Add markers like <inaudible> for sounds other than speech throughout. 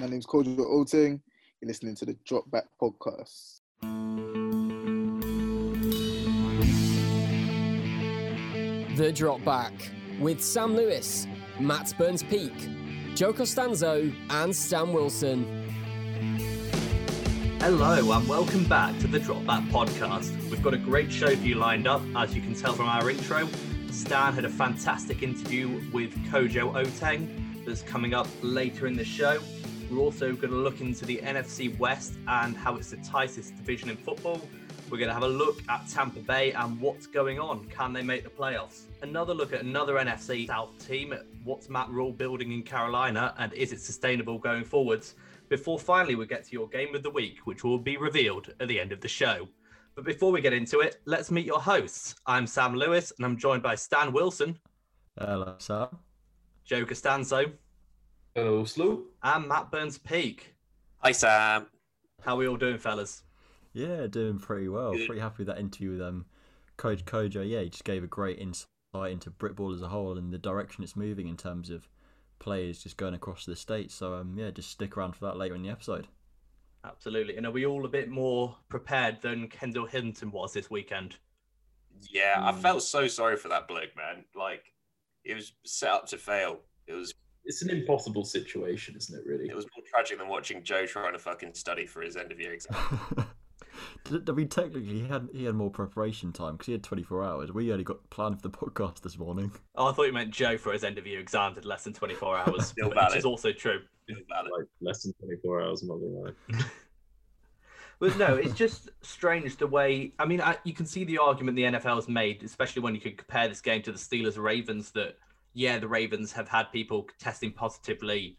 My name's Kojo Oteng. You're listening to the Drop Back Podcast. The Drop Back with Sam Lewis, Matt Burns Peak, Joe Costanzo, and Stan Wilson. Hello and welcome back to the Drop Back Podcast. We've got a great show for you lined up, as you can tell from our intro. Stan had a fantastic interview with Kojo Oteng that's coming up later in the show. We're also going to look into the NFC West and how it's the tightest division in football. We're going to have a look at Tampa Bay and what's going on. Can they make the playoffs? Another look at another NFC South team. What's Matt Rhule building in Carolina and is it sustainable going forwards? Before finally we get to your game of the week, which will be revealed at the end of the show. But before we get into it, let's meet your hosts. I'm Sam Lewis and I'm joined by Stan Wilson, Hello, Sam. Joe Costanzo, Hello, Slow. and Matt Burns Peak. Hi, Sam. How are we all doing, fellas? Yeah, doing pretty well. Good. Pretty happy with that interview with um, Coach Kojo. Yeah, he just gave a great insight into Britball as a whole and the direction it's moving in terms of players just going across the states. So um, yeah, just stick around for that later in the episode. Absolutely. And are we all a bit more prepared than Kendall Hinton was this weekend? Yeah, I Mm. felt so sorry for that bloke, man. Like, it was set up to fail. It was It's an impossible situation, isn't it? Really. it was more tragic than watching Joe trying to fucking study for his end of year exam. <laughs> I mean, technically, he had he had more preparation time because he had 24 hours. We only got planned for the podcast this morning. Oh, I thought you meant Joe for his end of year exam in less than 24 hours, Still which is also true. Valid. Like less than 24 hours, I'm not gonna lie. <laughs> But no, it's just strange the way. I mean, I, you can see the argument the NFL has made, especially when you could compare this game to the Steelers Ravens. That yeah, the Ravens have had people testing positively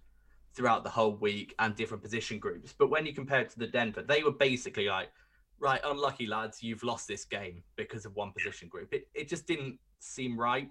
throughout the whole week and different position groups. But when you compare it to the Denver, they were basically like, right, unlucky lads, you've lost this game because of one position group. It it just didn't seem right.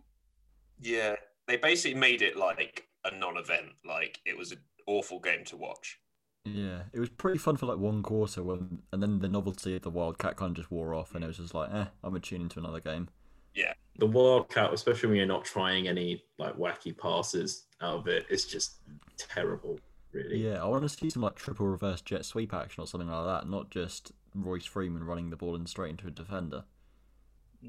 Yeah, they basically made it like a non-event. Like it was an awful game to watch. Yeah, it was pretty fun for like one quarter, when, and then the novelty of the Wildcat kind of just wore off, and it was just like, eh, I'm gonna tune into another game. Yeah, the Wildcat, especially when you're not trying any like wacky passes out of it, it's just terrible, really. Yeah, I want to see some like triple reverse jet sweep action or something like that, not just Royce Freeman running the ball in straight into a defender.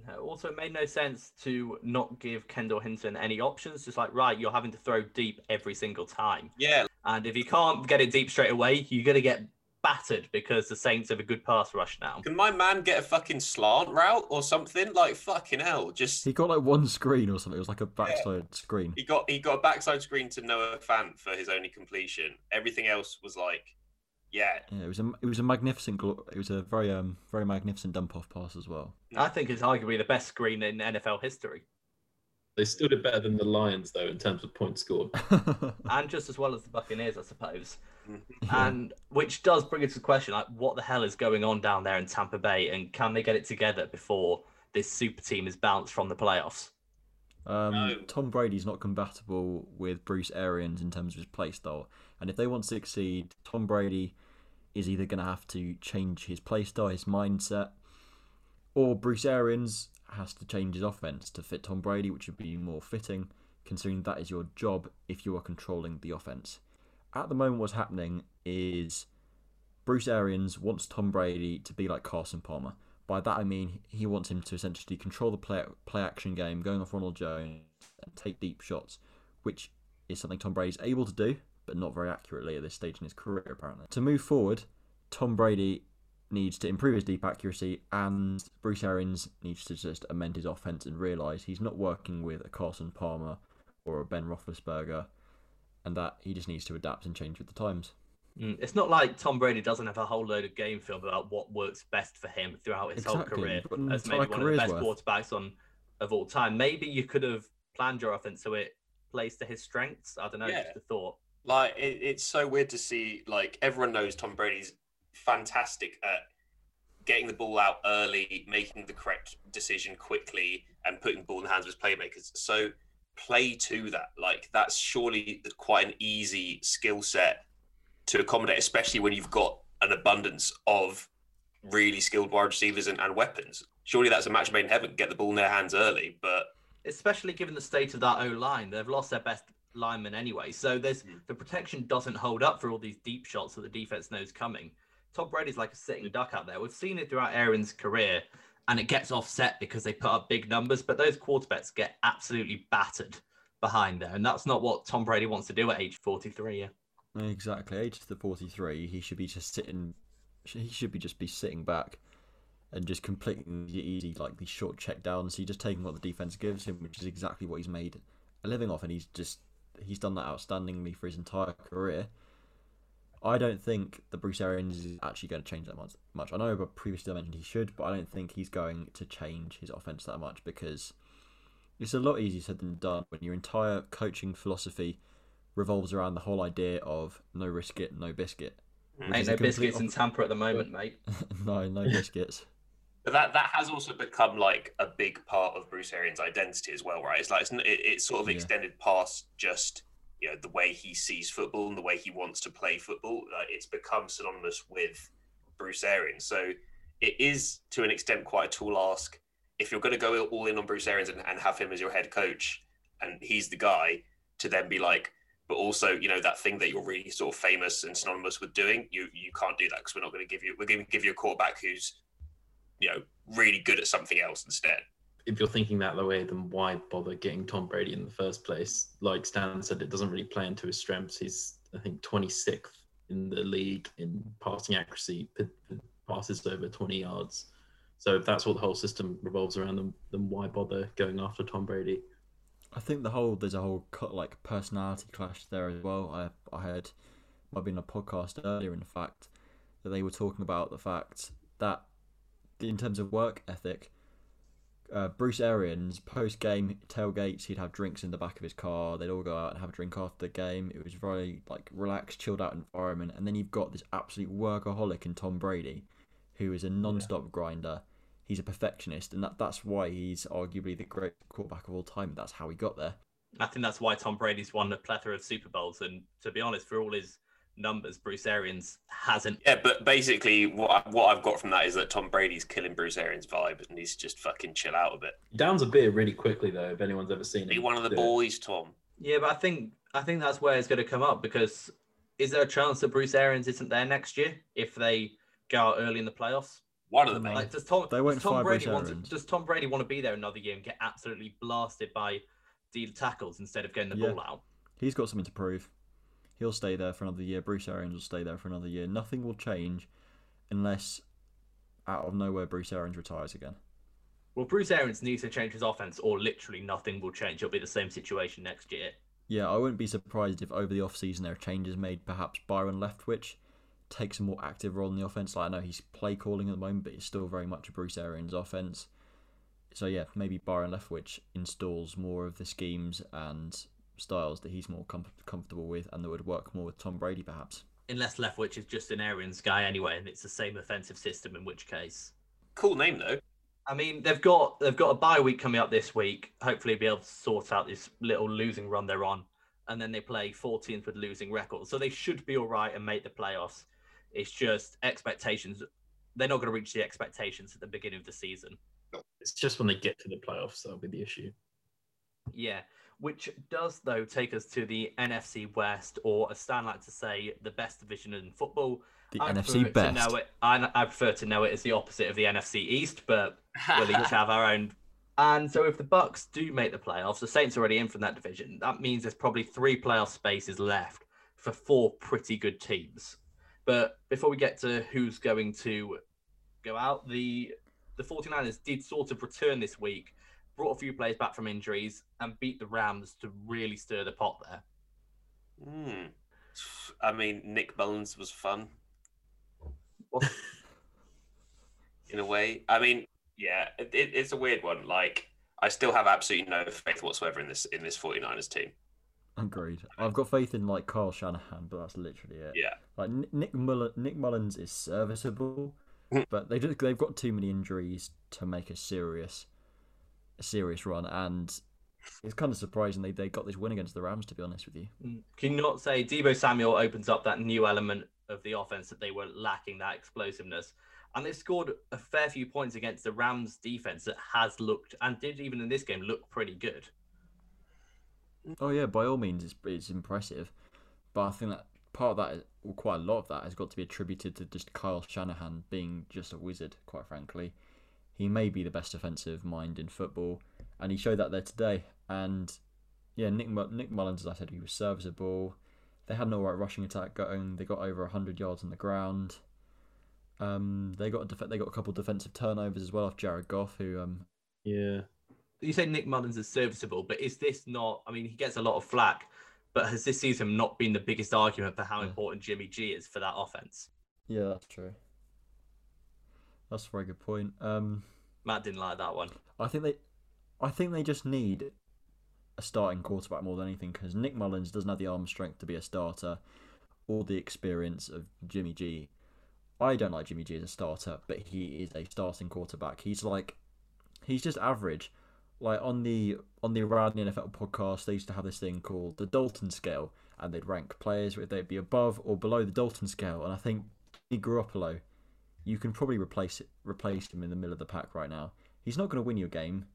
No, also, it made no sense to not give Kendall Hinton any options. Just like, right, you're having to throw deep every single time. Yeah, And if you can't get it deep straight away, you're going to get battered because the Saints have a good pass rush now. can my man get a fucking slant route or something? Like fucking hell, just He got like one screen or something. It was like a backside screen. he got he got a backside screen to Noah Fant for his only completion. Everything else was like, yeah, Yeah, it was a it was a magnificent. glo- It was a very um very magnificent dump off pass as well. I think it's arguably the best screen in NFL history, They still did better than the Lions though in terms of points scored. <laughs> and just as well as the Buccaneers, I suppose. Yeah. And which does bring us to the question: like, what the hell is going on down there in Tampa Bay, and can they get it together before this super team is bounced from the playoffs? Um, No. Tom Brady's not compatible with Bruce Arians in terms of his play style, and if they want to succeed, Tom Brady is either going to have to change his play style, his mindset, or Bruce Arians has to change his offense to fit Tom Brady, which would be more fitting, considering that is your job if you are controlling the offense. At the moment, what's happening is Bruce Arians wants Tom Brady to be like Carson Palmer. By that I mean he wants him to essentially control the play play action game, going off Ronald Jones and take deep shots, which is something Tom Brady's able to do, but not very accurately at this stage in his career apparently. To move forward, Tom Brady needs to improve his deep accuracy, and Bruce Arians needs to just amend his offense and realise he's not working with a Carson Palmer or a Ben Roethlisberger, and that he just needs to adapt and change with the times. Mm, It's not like Tom Brady doesn't have a whole load of game film about what works best for him throughout his whole career but an as maybe one of the best worth. quarterbacks on of all time. Maybe you could have planned your offense so it plays to his strengths. I don't know, Yeah. just a thought. like it, it's so weird to see. Like everyone knows Tom Brady's fantastic at getting the ball out early, making the correct decision quickly, and putting the ball in the hands of his playmakers. So play to that. Like that's surely quite an easy skill set to accommodate, especially when you've got an abundance of really skilled wide receivers and, and weapons. Surely that's a match made in heaven. Get the ball in their hands early, but Especially given the state of that O line, they've lost their best linemen anyway. So there's Mm. the protection doesn't hold up for all these deep shots that the defense knows coming. Tom Brady's like a sitting duck out there. We've seen it throughout Arians' career, and it gets offset because they put up big numbers, but those quarterbacks get absolutely battered behind there, and that's not what Tom Brady wants to do at age 43. Yeah. Exactly. Age to the forty three, he should be just sitting. He should be just be sitting back, and just completing the easy like these short check downs. He's just taking what the defense gives him, which is exactly what he's made a living off, and he's just he's done that outstandingly for his entire career. I don't think that Bruce Arians is actually going to change that much. Much. I know, but previously I mentioned he should, but I don't think he's going to change his offense that much because it's a lot easier said than done when your entire coaching philosophy revolves around the whole idea of no risk it, no biscuit. Mm. which Ain't no complete biscuits in Tampa at the moment, <laughs> mate. no, no <laughs> biscuits. But that that has also become like a big part of Bruce Arians' identity as well, right? It's like it's, it, it's sort of Yeah. extended past just you know the way he sees football and the way he wants to play football. Like, it's become synonymous with Bruce Arians. So it is to an extent quite a tall ask if you're going to go all in on Bruce Arians and, and have him as your head coach, and he's the guy to then be like. But also, you know that thing that you're really sort of famous and synonymous with doing. You you can't do that because we're not going to give you. We're going to give you a quarterback who's you know, really good at something else instead. If you're thinking that the way, then why bother getting Tom Brady in the first place? Like Stan said, it doesn't really play into his strengths. He's, I think, 26th in the league in passing accuracy, passes over 20 yards. So if that's what the whole system revolves around, then, then why bother going after Tom Brady? I think the whole there's a whole cut like personality clash there as well. I I heard might have been a podcast earlier in fact that they were talking about the fact that in terms of work ethic, uh, Bruce Arians post game tailgates he'd have drinks in the back of his car. They'd all go out and have a drink after the game. It was very like relaxed, chilled out environment. And then you've got this absolute workaholic in Tom Brady, who is a non-stop grinder. He's a perfectionist, and that, that's why he's arguably the great quarterback of all time. That's how he got there. I think that's why Tom Brady's won a plethora of Super Bowls. And to be honest, for all his numbers, Bruce Arians hasn't. Yeah, but basically, what I, what I've got from that is that Tom Brady's killing Bruce Arians' vibe, and he's just fucking chill out a bit. He downs a beer really quickly, though, if anyone's ever seen it, Be one of the do it. boys, Tom. Yeah, but I think I think that's where it's going to come up because is there a chance that Bruce Arians isn't there next year if they go out early in the playoffs? One of them. Like, does Tom, They won't does Tom fire Brady Bruce want to, Arians. does Tom Brady want to be there another year and get absolutely blasted by the tackles instead of getting the Yeah. ball out? He's got something to prove. He'll stay there for another year. Bruce Arians will stay there for another year. Nothing will change unless out of nowhere Bruce Arians retires again. Well, Bruce Arians needs to change his offense, or literally nothing will change. It'll be the same situation next year. Yeah, I wouldn't be surprised if over the off-season there are changes made. Perhaps Byron Leftwich takes a more active role in the offense. Like I know he's play calling at the moment, but it's still very much a Bruce Arians offense. So yeah, maybe Byron Leftwich installs more of the schemes and styles that he's more com- comfortable with, and that would work more with Tom Brady, perhaps. Unless Leftwich is just an Arians guy anyway, and it's the same offensive system. In which case, Cool name though. I mean, they've got they've got a bye week coming up this week. Hopefully, be able to sort out this little losing run they're on, and then they play 14th with losing records, so they should be all right and make the playoffs. It's just expectations; they're not going to reach the expectations at the beginning of the season. It's just when they get to the playoffs that'll be the issue. Yeah, which does though take us to the NFC West, or as Stan like to say, the best division in football. The I NFC it to best. know it- I, I prefer to know it as the opposite of the NFC East, but we'll each <laughs> have our own. And so, if the Bucks do make the playoffs, the Saints are already in from that division. That means there's probably three playoff spaces left for four pretty good teams. But before we get to who's going to go out, the the 49ers did sort of return this week, brought a few players back from injuries, and beat the Rams to really stir the pot there. Hmm. I mean, Nick Mullens was fun <laughs> in a way. I mean, yeah, it, it, it's a weird one. Like, I still have absolutely no faith whatsoever in this in this 49ers team. Agreed. I've got faith in like Kyle Shanahan, but that's literally it. Yeah. Like Nick Mull- Nick Mullens is serviceable, Hmm. but they just, they've got too many injuries to make a serious a serious run, and it's kind of surprising they they got this win against the Rams. To be honest with you, Mm. Can you not say Deebo Samuel opens up that new element of the offense that they were lacking, that explosiveness? And they scored a fair few points against the Rams defense that has looked and did even in this game look pretty good. Oh yeah, by all means, it's it's impressive, but I think that part of that, well, quite a lot of that, has got to be attributed to just Kyle Shanahan being just a wizard. Quite frankly, he may be the best defensive mind in football, and he showed that there today. And yeah, Nick Nick Mullens, as I said, he was serviceable. They had an alright rushing attack going. They got over hundred yards on the ground. Um, they got a def- they got a couple of defensive turnovers as well off Jared Goff, who um Yeah. You say Nick Mullens is serviceable, but is this not? I mean, he gets a lot of flack, but has this season not been the biggest argument for how Yeah. important Jimmy G is for that offense? yeah, that's true. That's a very good point. Um, Matt didn't like that one. I think they, I think they just need a starting quarterback more than anything because Nick Mullens doesn't have the arm strength to be a starter, or the experience of Jimmy G. I don't like Jimmy G as a starter, but he is a starting quarterback. He's like, he's just average. Like on the on the Around the NFL podcast, they used to have this thing called the Dalton scale, and they'd rank players whether they'd be above or below the Dalton scale. And I think he grew Jimmy Garoppolo, you can probably replace it, replace him in the middle of the pack right now. He's not going to win you a game.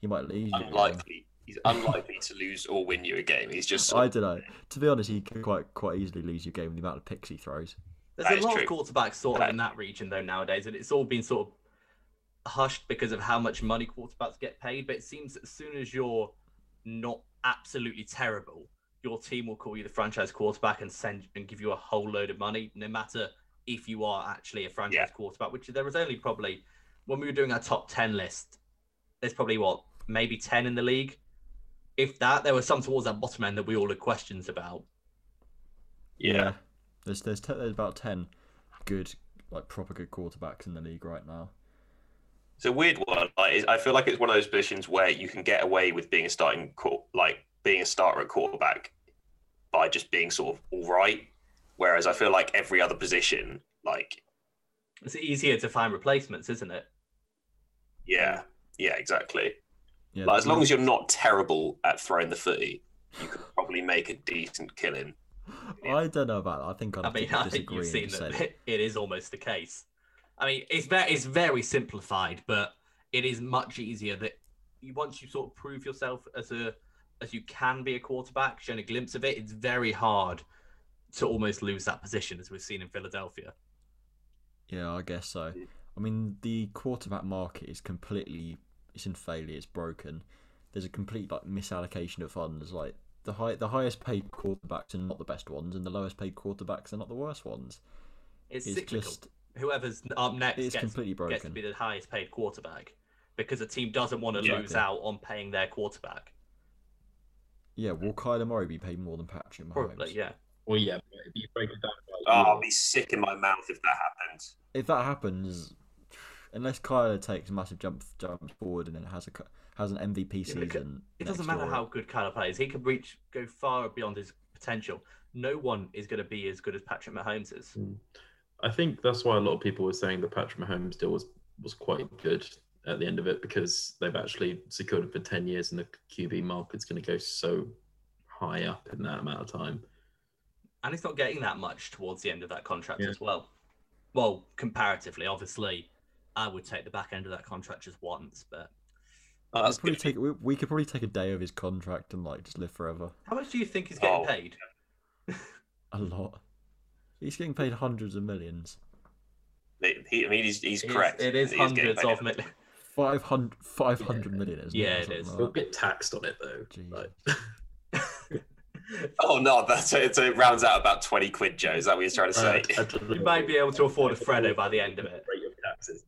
He might lose. you a. Unlikely. He's unlikely to lose or win you a game. He's just. I don't know. To be honest, he could quite quite easily lose your game with the amount of picks he throws. There's That a lot true. of quarterbacks sort of in that region though nowadays, and it's all been sort of hushed because of how much money quarterbacks get paid. But it seems that as soon as you're not absolutely terrible, your team will call you the franchise quarterback and send and give you a whole load of money, no matter if you are actually a franchise Yeah. quarterback. Which there was only probably when we were doing our top ten list. There's probably what maybe ten in the league. If that, there were some towards that bottom end that we all had questions about. Yeah. There's there's te- there's about ten good like proper good quarterbacks in the league right now. It's a weird one. Like, I feel like it's one of those positions where you can get away with being a starting, like being a starter at quarterback, by just being sort of all right. Whereas I feel like every other position, like It's easier to find replacements, isn't it? yeah, yeah, exactly. Yeah, Like as long as you're not terrible at throwing the footy, you could probably make a decent killing. I don't know about that. I think I'd I have mean, to I think you've seen that say <laughs> it is almost the case. I mean, it's very, it's very simplified, but it is much easier that you once you sort of prove yourself as a as you can be a quarterback, shown a glimpse of it, it's very hard to almost lose that position, as we've seen in Philadelphia. Yeah, I guess so. I mean, the quarterback market is completely it's in failure. It's broken. There's a complete like misallocation of funds. Like the high the highest paid quarterbacks are not the best ones, and the lowest paid quarterbacks are not the worst ones. It's, It's cyclical. just Whoever's up next it's gets, completely broken. gets to be the highest paid quarterback because a team doesn't want to Yeah. lose out on paying their quarterback. Yeah, will Kyler Murray be paid more than Patrick Mahomes? Probably, yeah. Well, yeah. If you break it down, by Oh, I'll be sick in my mouth if that happens. If that happens, unless Kyler takes a massive jump jump forward and then has a has an MVP Yeah, season, It doesn't matter year, how good Kyler plays; he can reach, go far beyond his potential. No one is going to be as good as Patrick Mahomes is. Hmm. I think that's why a lot of people were saying the Patrick Mahomes deal was was quite good at the end of it because they've actually secured it for ten years, and the QB market's going to go so high up in that amount of time. And he's not getting that much towards the end of that contract Yeah. as well. Well, comparatively, obviously, I would take the back end of that contract just once. But uh, Oh, We'd that's probably take we, we could probably take a day of his contract and like just live forever. how much do you think he's getting Oh. paid? <laughs> A lot. He's getting paid hundreds of millions. He, I mean, he's, he's It is- correct. It is He getting hundreds of millions. 500, 500 million, isn't Yeah, it? or it something is. like He'll get taxed on it though. Jesus. Like, <laughs> Oh no, that's it. So it rounds out about twenty quid, Joe. Is that what you're trying to say? You might be able to afford a Freddo by the end of it. Rate of taxes.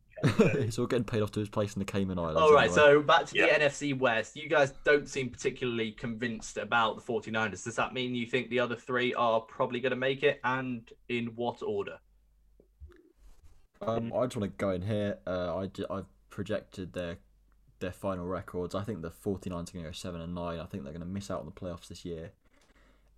<laughs> He's all getting paid off to his place in the Cayman Islands. All right, anyway. so back to Yeah. the NFC West. You guys don't seem particularly convinced about the 49ers. Does that mean you think the other three are probably going to make it? And in what order? Um, I just want to go in here. Uh, I I've projected their their final records. I think the 49ers are going to go seven and nine. I think they're going to miss out on the playoffs this year.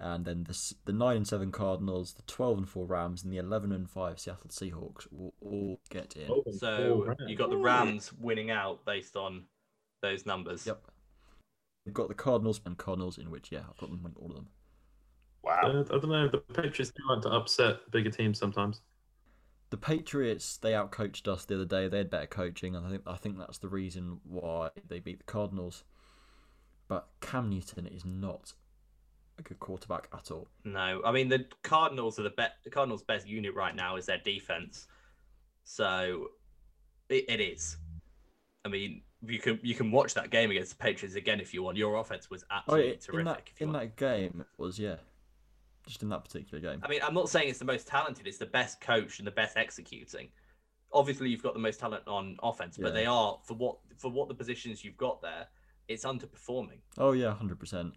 And then the the nine and seven Cardinals, the twelve and four Rams, and the eleven and five Seattle Seahawks will all get in. Oh, So you got the. Rams winning out based on those numbers. Yep. We've got the Cardinals and Cardinals in which yeah, I've got them in all of them. Wow. Uh, I don't know. The Patriots do like to upset bigger teams sometimes. The Patriots they outcoached us the other day. They had better coaching, and I think I think that's the reason why they beat the Cardinals. but Cam Newton is not a good quarterback at all. No, I mean the Cardinals are the best. The Cardinals' best unit right now is their defense. So it, it is. I mean, you can you can watch that game against the Patriots again if you want. Your offense was Oh, absolutely terrific. in that in want. that game it was yeah, just in that particular game. I mean, I'm not saying it's the most talented. It's the best coach and the best executing. Obviously, you've got the most talent on offense, but Yeah. they are for what for what the positions you've got there. It's underperforming. Oh yeah, hundred percent.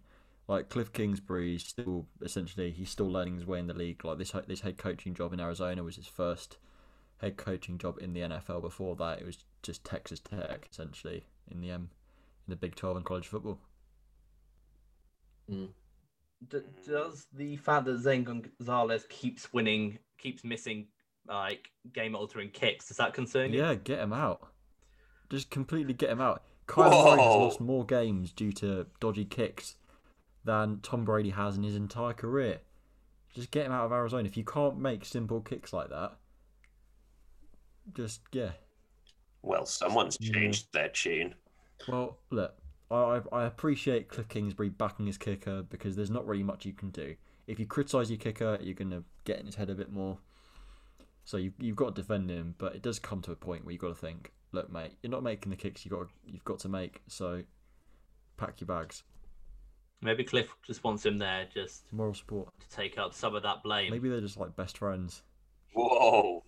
Like Cliff Kingsbury, still essentially he's still learning his way in the league. Like this this head coaching job in Arizona was his first head coaching job in the NFL. Before that, it was just Texas Tech essentially in the um in the Big Twelve in college football. D- does the fact that Zane Gonzalez keeps winning, keeps missing like game altering kicks, does that concern you? Yeah, get him out. Just completely get him out. Kyle Murray has lost more games due to dodgy kicks than Tom Brady has in his entire career. Just get him out of Arizona. If you can't make simple kicks like that, just yeah. Well, someone's Yeah. changed their tune. Well, look, I I I appreciate Cliff Kingsbury backing his kicker because there's not really much you can do. If you criticise your kicker, you're gonna get in his head a bit more. So you you've got to defend him, but it does come to a point where you've got to think, look, mate, you're not making the kicks you got you've got to make. So pack your bags. Maybe Cliff just wants him there just Moral support. to take up some of that blame. Maybe they're just like best friends. Whoa.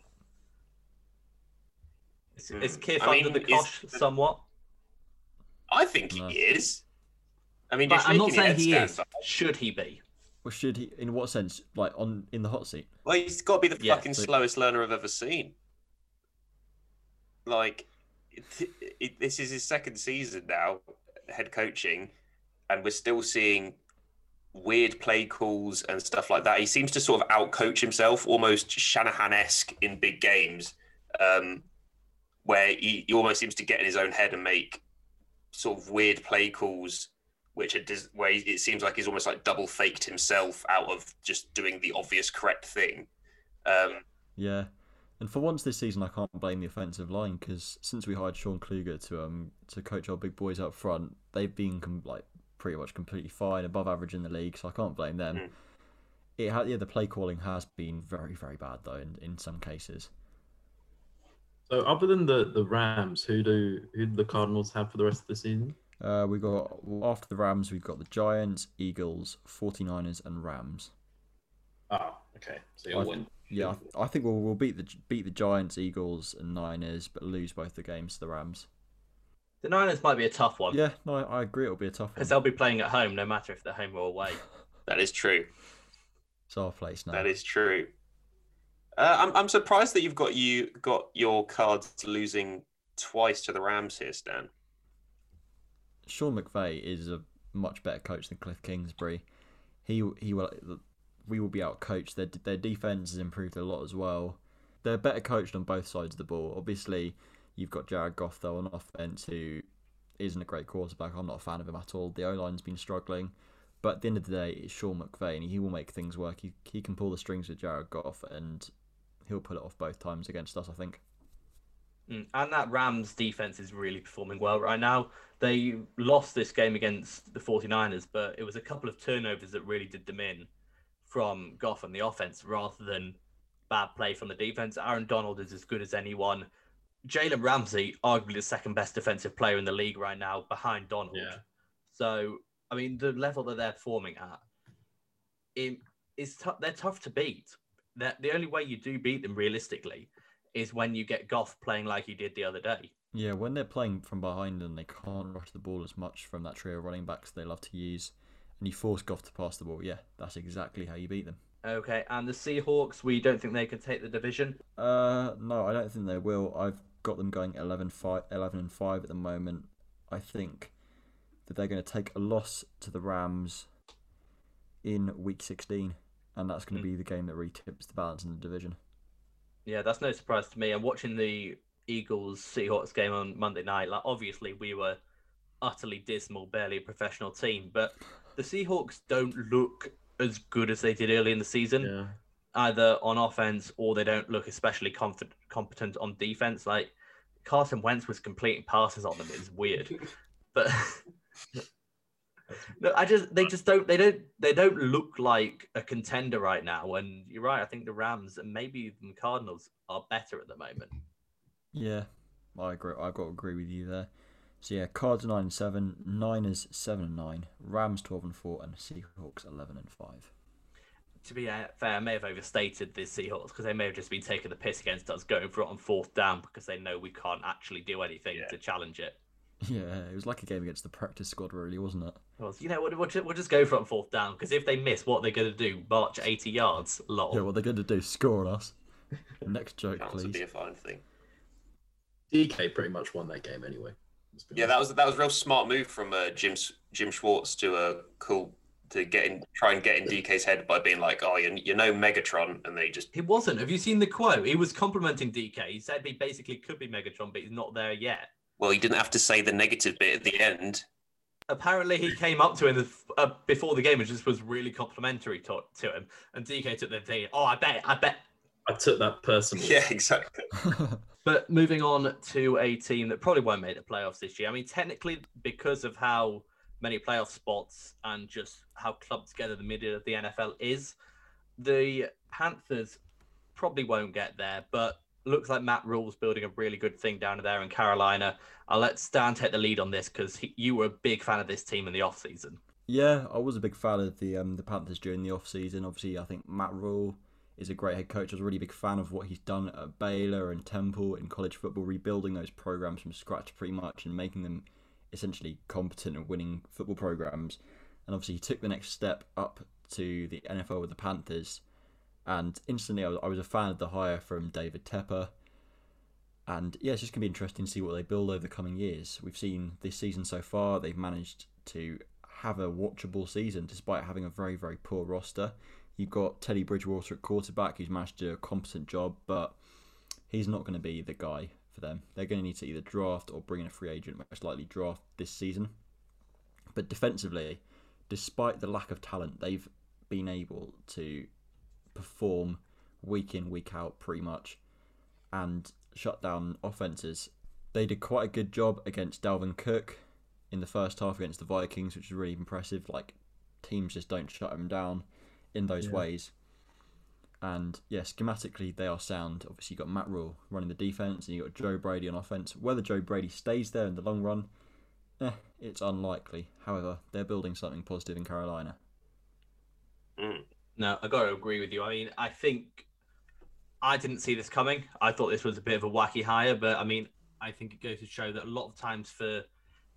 Is, is Hmm. Cliff I mean, under the is- cosh somewhat? I think he is. I mean, But I'm not shaking your saying head, he is. but- Should he be? Well, should he? In what sense? Like on in the hot seat? Well, he's got to be the Yeah, fucking so- slowest learner I've ever seen. Like, it, it, this is his second season now, head coaching, and we're still seeing weird play calls and stuff like that. He seems to sort of outcoach himself, almost Shanahan esque in big games, um, where he, he almost seems to get in his own head and make sort of weird play calls. Which it where he- it seems like he's almost like double faked himself out of just doing the obvious correct thing. Um, Yeah. And for once this season, I can't blame the offensive line because since we hired Sean Kugler to um to coach our big boys up front, they've been like pretty much completely fine, above average in the league. So I can't blame them. Mm. It ha- yeah, the play calling has been very very bad though in, in some cases. So other than the the Rams, who do who do the Cardinals have for the rest of the season? Uh, we got after the Rams, we've got the Giants, Eagles, 49ers, and Rams. Oh, okay. So you'll I- win. Yeah, I, I think we'll, we'll beat the beat the Giants, Eagles, and Niners, but lose both the games to the Rams. The Niners might be a tough one Yeah, no, I, I agree. It'll be a tough one. because they'll be playing at home no matter if they're home or away. <laughs> that is true. It's our place now. That is true. Uh, I'm I'm surprised that you've got you got your cards losing twice to the Rams here, Stan. Sean McVay is a much better coach than Cliff Kingsbury. He he will we will be out coached. Their their defense has improved a lot as well. They're better coached on both sides of the ball. Obviously, you've got Jared Goff though on offense who isn't a great quarterback. I'm not a fan of him at all. The O line's been struggling, but at the end of the day, it's Sean McVay and he will make things work. He he can pull the strings with Jared Goff and he'll pull it off both times against us. I think. Mm, And that Rams defense is really performing well right now. They lost this game against the 49ers, but it was a couple of turnovers that really did them in from Goff and the offense rather than bad play from the defense. Aaron Donald is as good as anyone. Jalen Ramsey, arguably the second best defensive player in the league right now, behind Donald. Yeah. So, I mean, the level that they're performing at, it is tou- they're tough to beat. That the only way you do beat them realistically is when you get Goff playing like he did the other day. Yeah, when they're playing from behind and they can't rush the ball as much from that trio of running backs they love to use, and you force Goff to pass the ball, yeah, that's exactly how you beat them. Okay, and the Seahawks, we don't think they can take the division. Uh, no, I don't think they will. I've got them going 11, 5, 11 and 5 at the moment. I think that they're going to take a loss to the Rams in week 16, and that's going to Hmm. be the game that retips the balance in the division. Yeah, that's no surprise to me. I'm watching the Eagles Seahawks game on Monday night. Like, obviously, we were utterly dismal, barely a professional team, but the Seahawks don't look as good as they did early in the season. Yeah. Either on offense or they don't look especially comfort, competent on defense. Like Carson Wentz was completing passes on them. It's weird, <laughs> but <laughs> No, I just they just don't they don't they don't look like a contender right now. And you're right. I think the Rams and maybe even the Cardinals are better at the moment. Yeah, I agree. I've got to agree with you there. So yeah, Cards nine and seven, Niners seven and nine, Rams twelve and four, and Seahawks eleven and five. To be uh, fair, I may have overstated the Seahawks because they may have just been taking the piss against us, going for it on fourth down because they know we can't actually do anything Yeah. to challenge it. Yeah, it was like a game against the practice squad, really, wasn't it? Well, you know, what? we'll, ju- we'll just go for it on fourth down because if they miss, what they're going to do? March 80 yards? Lol. Yeah, what they're going to do? Score on us. <laughs> Next joke, Chance would be please. a fine thing. DK pretty much won that game anyway. Yeah, that was that was a real smart move from uh, Jim Jim Schwartz to uh, cool to get in, try and get in DK's head by being like, "Oh, you you know Megatron," and they just He wasn't. Have you seen the quote? He was complimenting DK. He said he basically could be Megatron, but he's not there yet. well, he didn't have to say the negative bit at the end. Apparently, he came up to him the, uh, before the game and just was really complimentary to, to him. And DK took the thing. Oh, I bet, I bet. I took that personally. Yeah, exactly. <laughs> But moving on to a team that probably won't make the playoffs this year. I mean, technically, because of how many playoff spots and just how clubbed together the middle of the NFL is, the Panthers probably won't get there. But looks like Matt Rhule's building a really good thing down there in Carolina. I'll let Stan take the lead on this because you were a big fan of this team in the offseason. Yeah, I was a big fan of the um, the Panthers during the off season. Obviously, I think Matt Rhule is a great head coach. I was a really big fan of what he's done at Baylor and Temple in college football, rebuilding those programs from scratch pretty much and making them essentially competent and winning football programs. And obviously, he took the next step up to the NFL with the Panthers. And instantly, I was, I was a fan of the hire from David Tepper. And yeah, it's just going to be interesting to see what they build over the coming years. We've seen this season so far, they've managed to have a watchable season despite having a very, very poor roster. You've got Teddy Bridgewater at quarterback who's managed to do a competent job, but he's not going to be the guy for them. They're going to need to either draft or bring in a free agent, most likely draft this season. But defensively, despite the lack of talent, they've been able to perform week in, week out pretty much and shut down offenses. They did quite a good job against Dalvin Cook in the first half against the Vikings, which is really impressive. Like teams just don't shut him down in those Yeah. ways. And yeah, schematically they are sound. Obviously, you've got Matt Rhule running the defense, and you've got Joe Brady on offense. Whether Joe Brady stays there in the long run, eh, it's unlikely. However, they're building something positive in Carolina. Mm. No, I got to agree with you. I mean, I think I didn't see this coming. I thought this was a bit of a wacky hire, but I mean, I think it goes to show that a lot of times for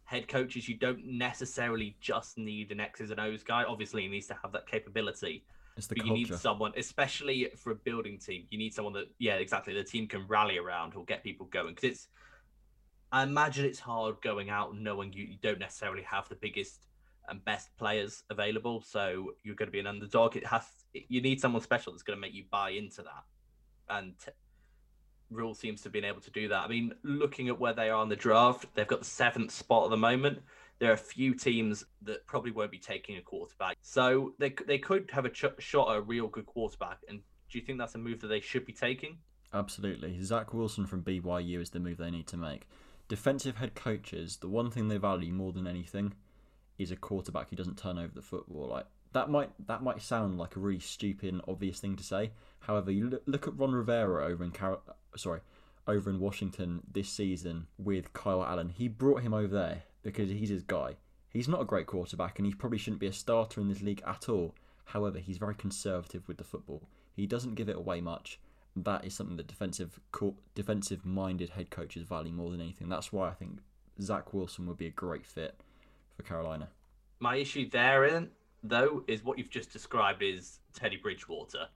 head coaches, you don't necessarily just need an X's and O's guy. Obviously, he needs to have that capability, It's the but you need someone, especially for a building team, you need someone that, yeah, exactly, the team can rally around or get people going. Because it's, I imagine it's hard going out knowing you, you don't necessarily have the biggest and best players available. So you're going to be an underdog. It has you need someone special that's going to make you buy into that. And Rhule seems to have been able to do that. I mean, looking at where they are in the draft, they've got the seventh spot at the moment. There are a few teams that probably won't be taking a quarterback, so they they could have a ch- shot at a real good quarterback. And do you think that's a move that they should be taking? Absolutely. Zach Wilson from BYU is the move they need to make. Defensive head coaches, the one thing they value more than anything is a quarterback who doesn't turn over the football. Like that might that might sound like a really stupid and obvious thing to say. However, you look, look at Ron Rivera over in Car- sorry, over in Washington this season with Kyle Allen. He brought him over there because he's his guy. He's not a great quarterback and he probably shouldn't be a starter in this league at all. However, he's very conservative with the football. He doesn't give it away much that is something that defensive defensive minded head coaches value more than anything. That's why I think Zach Wilson would be a great fit for Carolina. My issue therein, though, is what you've just described is Teddy Bridgewater.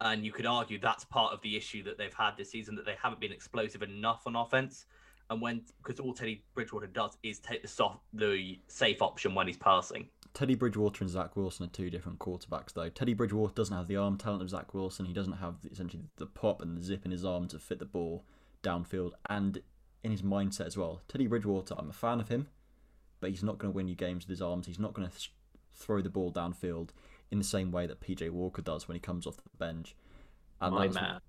And you could argue that's part of the issue that they've had this season, that they haven't been explosive enough on offense. And when, because all Teddy Bridgewater does is take the soft, the safe option when he's passing. Teddy Bridgewater and Zach Wilson are two different quarterbacks, though. Teddy Bridgewater doesn't have the arm talent of Zach Wilson. He doesn't have essentially the pop and the zip in his arm to fit the ball downfield and in his mindset as well. Teddy Bridgewater, I'm a fan of him, but he's not going to win you games with his arms. He's not going to th- throw the ball downfield in the same way that PJ Walker does when he comes off the bench. And My that's- man.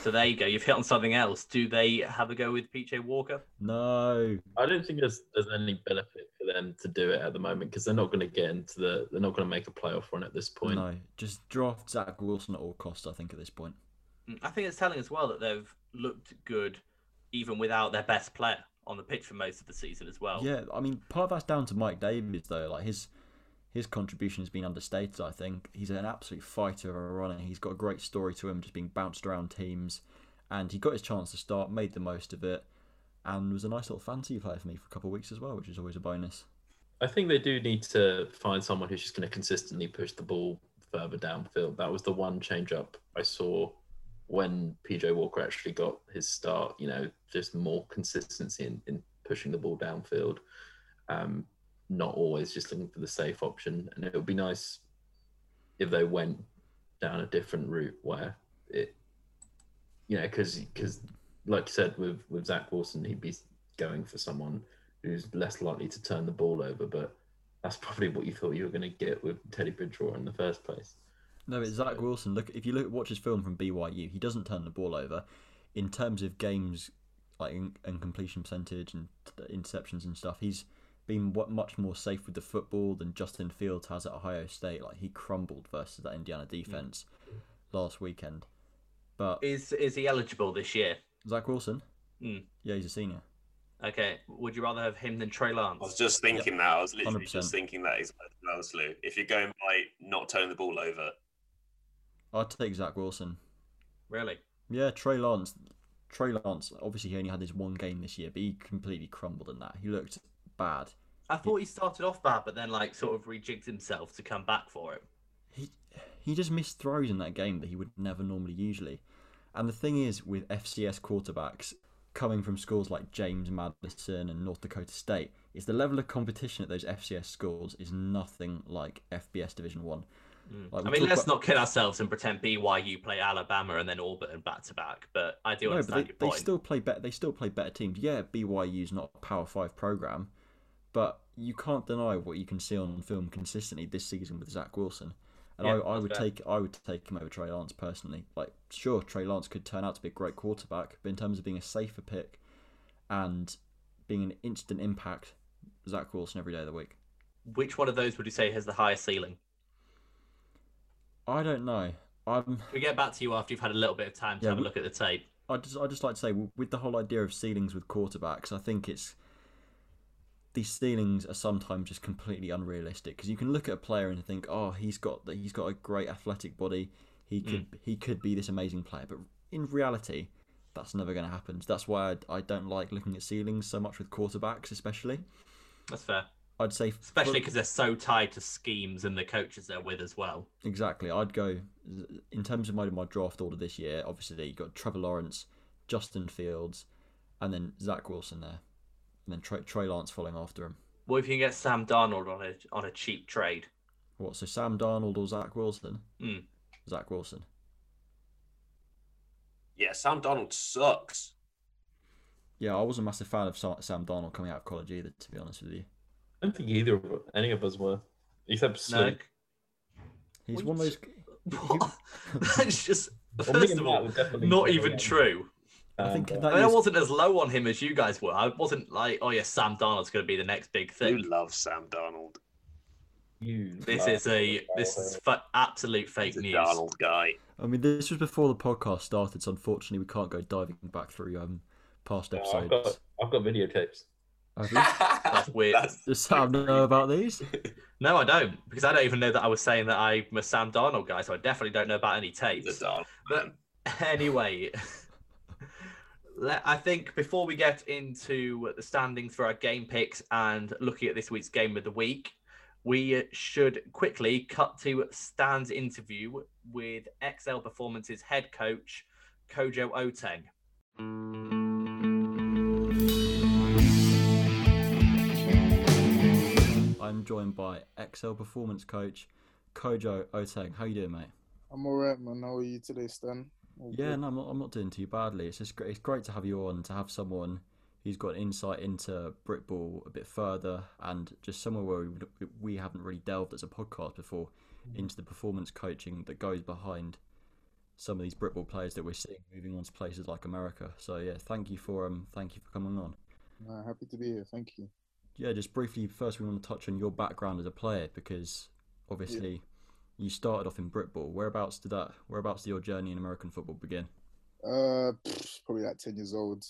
So there you go. You've hit on something else. Do they have a go with PJ Walker? No. I don't think there's there's any benefit for them to do it at the moment because they're not going to get into the they're not going to make a playoff run at this point. No. Just draft Zach Wilson at all costs, I think, at this point. Mm, I think it's telling as well that they've looked good even without their best player on the pitch for most of the season as well. Yeah, I mean, part of that's down to Mike Davis though. Like his his contribution has been understated. I think he's an absolute fighter of a runner. He's got a great story to him, just being bounced around teams, and he got his chance to start, made the most of it, and was a nice little fantasy player for me for a couple of weeks as well, which is always a bonus. I think they do need to find someone who's just going to consistently push the ball further downfield. That was the one change up I saw when PJ Walker actually got his start. You know, just more consistency in, in pushing the ball downfield. Um, not always just looking for the safe option. And it would be nice if they went down a different route where it, you know, because because like you said with with Zach Wilson, he'd be going for someone who's less likely to turn the ball over. But that's probably what you thought you were going to get with Teddy Bridgewater in the first place. No, it's Zach Wilson. Look, if you look watch his film from BYU, he doesn't turn the ball over. In terms of games, like in, in completion percentage and interceptions and stuff, he's been what much more safe with the football than Justin Fields has at Ohio State. Like he crumbled versus that Indiana defense last weekend. But Is is he eligible this year? Zach Wilson, Hmm. yeah, he's a senior. Okay. Would you rather have him than Trey Lance? I was just thinking that. I was literally 100%. just thinking that as well, Slew. If you're going by not turning the ball over, I'd take Zach Wilson. Really? Yeah, Trey Lance. Trey Lance. Obviously, he only had his one game this year, but he completely crumbled in that. He looked bad. I thought he started off bad, but then like sort of rejigged himself to come back for it. he he just missed throws in that game that he would never normally usually. And the thing is with FCS quarterbacks coming from schools like James Madison and North Dakota State, is the level of competition at those FCS schools is nothing like FBS Division One. Mm. Like, I mean, let's about- not kid ourselves and pretend BYU play Alabama and then Auburn back to back. But I do No, but understand they, your they still play better. They still play better teams. Yeah, BYU's not a Power Five program, but you can't deny what you can see on film consistently this season with Zach Wilson. And Yeah, I, I would fair. take I would take him over Trey Lance personally. Like, sure, Trey Lance could turn out to be a great quarterback, but in terms of being a safer pick and being an instant impact, Zach Wilson every day of the week. Which one of those would you say has the highest ceiling? I don't know. I'm We get back to you after you've had a little bit of time to Yeah, have a look at the tape. I just I just like to say with the whole idea of ceilings with quarterbacks, I think it's these ceilings are sometimes just completely unrealistic because you can look at a player and think, oh, he's got that he's got a great athletic body, he hmm. could he could be this amazing player, but in reality, that's never going to happen. So that's why I, I don't like looking at ceilings so much with quarterbacks, especially. That's fair. I'd say Especially because they're so tied to schemes and the coaches they're with as well. Exactly. I'd go in terms of my my draft order this year. Obviously, you got Trevor Lawrence, Justin Fields, and then Zach Wilson there, and then Trey, Trey Lance following after him. What if you can get Sam Darnold on a on a cheap trade? What? So Sam Darnold or Zach Wilson? Hmm. Zach Wilson. yeah, Sam Darnold sucks. Yeah, I wasn't a massive fan of Sam Darnold coming out of college either. To be honest with you, I don't think either of any of us were, except No. Slick. he's What one of those. <laughs> What? That's just first of all not even young. True. I think And, that I, mean, I wasn't as low on him as you guys were. I wasn't like, oh yeah, Sam Darnold's going to be the next big thing. You love Sam Darnold. you This is a this is fa- absolute fake He's a news. Donald guy. I mean, this was before the podcast started, so unfortunately, we can't go diving back through um past No, episodes. I've got I've got videotapes. Have you? <laughs> That's <laughs> weird. Does Sam know about these? No, I don't, because I don't even know that I was saying that I'm a Sam Darnold guy, so I definitely don't know about any tapes. Donald. But <laughs> anyway, let, I think before we get into the standings for our game picks and looking at this week's game of the week, we should quickly cut to Stan's interview with XL Performance's head coach, Kojo Oteng. I'm joined by XL Performance Coach Kojo Oteng. How you doing, mate? I'm alright, man. How are you today, Stan? All Yeah, good? no, I'm not, I'm not doing too badly. It's just great. It's great to have you on to have someone who's got insight into Britball a bit further and just somewhere where we, we haven't really delved as a podcast before into the performance coaching that goes behind some of these Britball players that we're seeing moving on to places like America. So yeah, thank you for um thank you for coming on. Uh, happy to be here. Thank you. Yeah, just briefly, first we want to touch on your background as a player because obviously you started off in Britball. Whereabouts did that? Whereabouts did your journey in American football begin? Uh, probably like ten years old.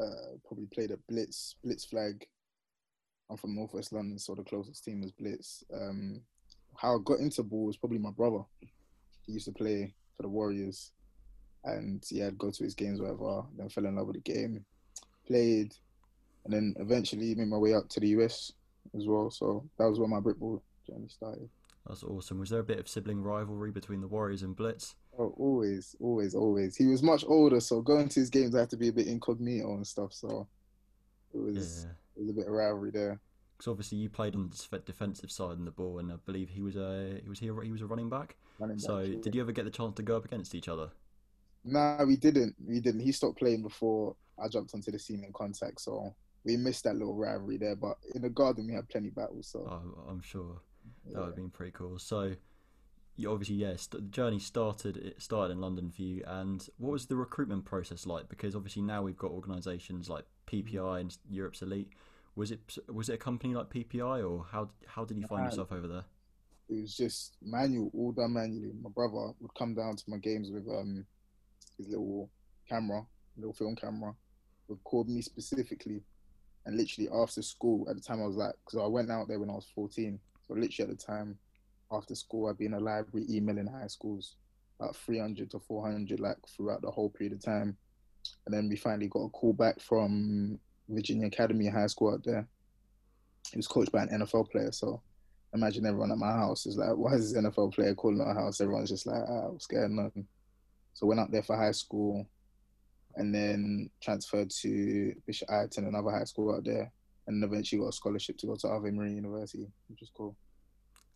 Uh, probably played at Blitz, Blitz Flag. I'm from Northwest London, so the closest team was Blitz. Um, how I got into ball was probably my brother. He used to play for the Warriors, and yeah, I'd go to his games, whatever. Then fell in love with the game, played, and then eventually made my way up to the US as well. So that was where my Britball journey started. That's awesome. Was there a bit of sibling rivalry between the Warriors and Blitz? Oh, always, always, always. He was much older, so going to his games, I had to be a bit incognito and stuff. So it was, Yeah. it was a bit of rivalry there. Because obviously you played on the defensive side in the ball, and I believe he was a he was here he was a running back. running back, So yeah. did you ever get the chance to go up against each other? Nah, we didn't. We didn't. He stopped playing before I jumped onto the scene in contact, so we missed that little rivalry there. But in the garden, we had plenty battles. So Oh, I'm sure that yeah. would have been pretty cool. So you obviously yeah, st- the journey started it started in London for you. And what was the recruitment process like? Because obviously now we've got organisations like PPI and Europe's Elite. Was it was it a company like PPI or how how did you find Nah. yourself over there? it was just manual, all done manually. My brother would come down to my games with um his little camera, little film camera, would record me specifically, and literally after school. At the time, I was like, because I went out there when I was fourteen, so literally at the time, after school, I'd be in a library emailing high schools, about three hundred to four hundred, like throughout the whole period of time, and then we finally got a call back from Virginia Academy High School out there. He was coached by an NFL player, so imagine everyone at my house is like, why is this NFL player calling our house? Everyone's just like, ah, what's going on? So went up there for high school and then transferred to Bishop Ireton, another high school out there, and eventually got a scholarship to go to Ave Maria University, which is cool.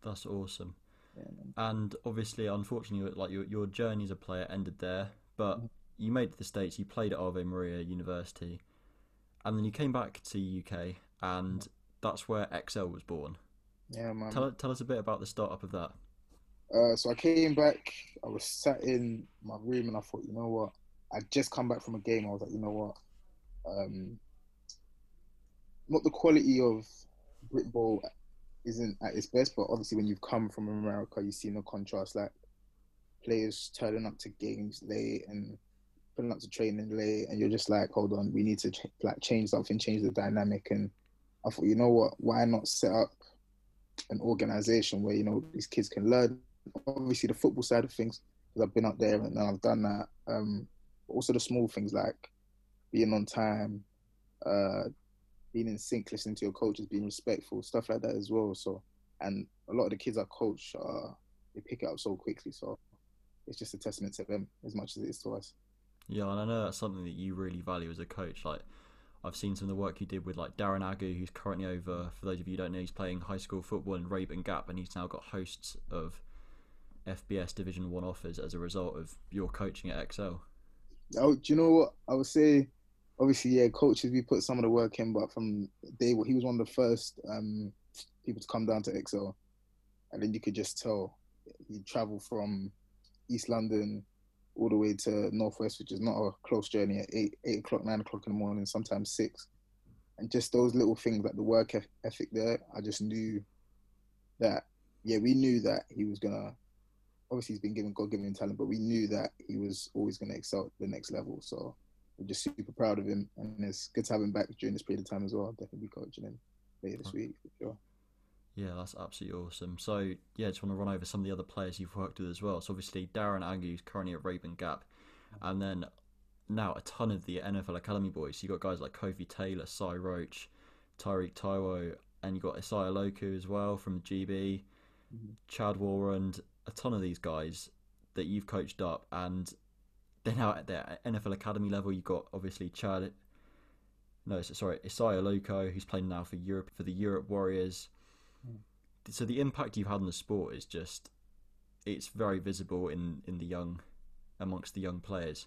That's awesome. Yeah. And obviously, unfortunately, like your your journey as a player ended there, but Mhm. you made the states. You played at Ave Maria University, and then you came back to UK, and that's where XL was born. Yeah, man. Tell tell us a bit about the startup of that. Uh, so I came back. I was sat in my room and I thought, you know what? I'd just come back from a game. I was like, you know what? Um, not the quality of Britball isn't at its best, but obviously when you've come from America, you see the contrast. Like players turning up to games late and putting up to training late, and you're just like, hold on, we need to ch- like change something, change the dynamic. And I thought, you know what? Why not set up an organization where you know these kids can learn obviously the football side of things because I've been up there and I've done that. Um, but also the small things like being on time, uh, being in sync, listening to your coaches, being respectful, stuff like that as well. So, and a lot of the kids I coach, uh, they pick it up so quickly. So, it's just a testament to them as much as it is to us. Yeah, and I know that's something that you really value as a coach. Like, I've seen some of the work you did with like Darren Agu, who's currently over. For those of you who don't know, he's playing high school football in Rabun Gap, and he's now got hosts of FBS Division One offers as a result of your coaching at XL. Oh, do you know what I would say? Obviously, yeah, coaches we put some of the work in, but from day he was one of the first um, people to come down to XL, and then you could just tell he'd travel from East London all the way to Northwest, which is not a close journey at eight eight o'clock, nine o'clock in the morning, sometimes six, and just those little things like the work ethic there. I just knew that yeah, we knew that he was gonna obviously he's been given God given talent, but we knew that he was always to excel at the next level. So we're just super proud of him, and it's good to have him back during this period of time as well. I'll definitely be coaching him later this week for sure. Yeah, that's absolutely awesome. So yeah, just want to run over some of the other players you've worked with as well. So obviously Darren Agu is currently at Rabun Gap, and then now a ton of the NFL Academy boys. You've got guys like Kofi Taylor, Cy Roach, Tyreek Taiwo, and you got Isaiah Loku as well from GB, Mhm. Chad Warren, a ton of these guys that you've coached up, and they're now at the NFL Academy level. You've got obviously Chad. No, sorry, Isaiah Loco, who's playing now for Europe for the Europe Warriors. Hmm. So the impact you've had on the sport is just, it's very visible in in the young, amongst the young players.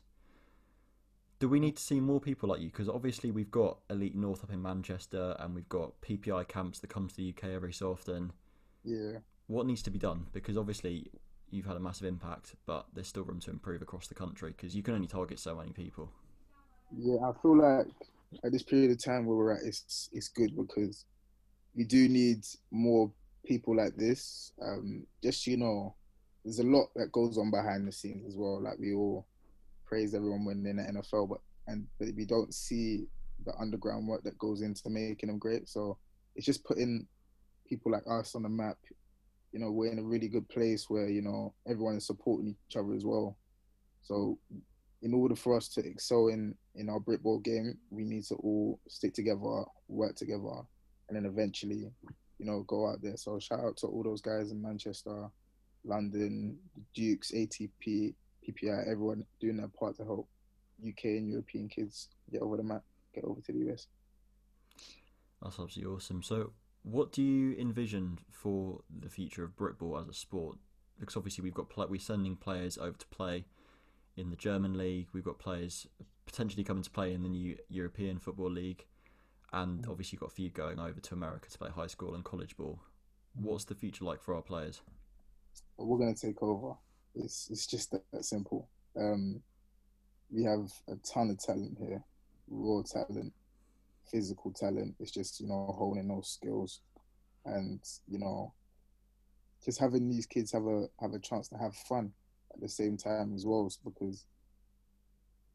Do we need to see more people like you? Because obviously we've got Elite North up in Manchester, and we've got PPI camps that come to the UK every so often. Yeah, What needs to be done? Because obviously you've had a massive impact, but there's still room to improve across the country because you can only target so many people. Yeah, I feel like at this period of time where we're at, it's it's good because we do need more people like this. Um, just you know, there's a lot that goes on behind the scenes as well. Like we all praise everyone when they're in the NFL, but and but we don't see the underground work that goes into making them great. So it's just putting people like us on the map. You know, we're in a really good place where you know everyone is supporting each other as well. So in order for us to excel in in our Britball game, we need to all stick together, work together, and then eventually, you know, go out there. So shout out to all those guys in Manchester, London, Dukes, ATP, PPI, everyone doing their part to help UK and European kids get over the map, get over to the US. That's absolutely awesome. So, what do you envision for the future of Britball as a sport? Because obviously we've got play- we're sending players over to play in the German league. We've got players potentially coming to play in the new European Football League, and obviously you've got a few going over to America to play high school and college ball. What's the future like for our players? We're gonna take over. It's it's just that, that simple. Um, we have a ton of talent here, raw talent, physical talent. It's just you know honing those skills, and you know, just having these kids have a have a chance to have fun at the same time as well. Because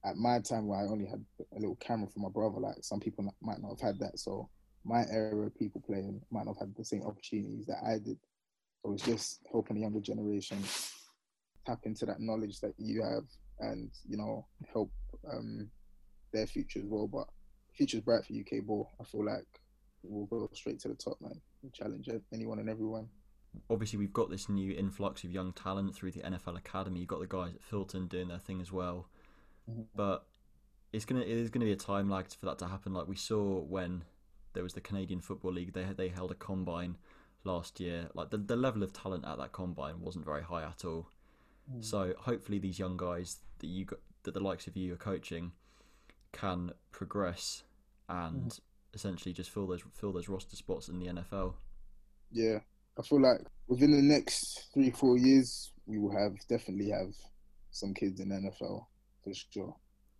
at my time, where I only had a little camera for my brother, like some people might not have had that. So my era of people playing might not have had the same opportunities that I did. So it's just helping the younger generation tap into that knowledge that you have and you know help um, their future as well. But future's bright for UK ball. I feel like we'll go straight to the top, man. We'll challenge anyone and everyone. Obviously, we've got this new influx of young talent through the NFL Academy. You've got the guys at Filton doing their thing as well, Mhm. but it's gonna it is gonna be a time lag for that to happen. Like we saw when there was the Canadian Football League, they they held a combine last year. Like the the level of talent at that combine wasn't very high at all. So hopefully these young guys that you got, that the likes of you are coaching can progress and mm. essentially just fill those fill those roster spots in the NFL. Yeah, I feel like within the next three four years, we will have definitely have some kids in the NFL for sure.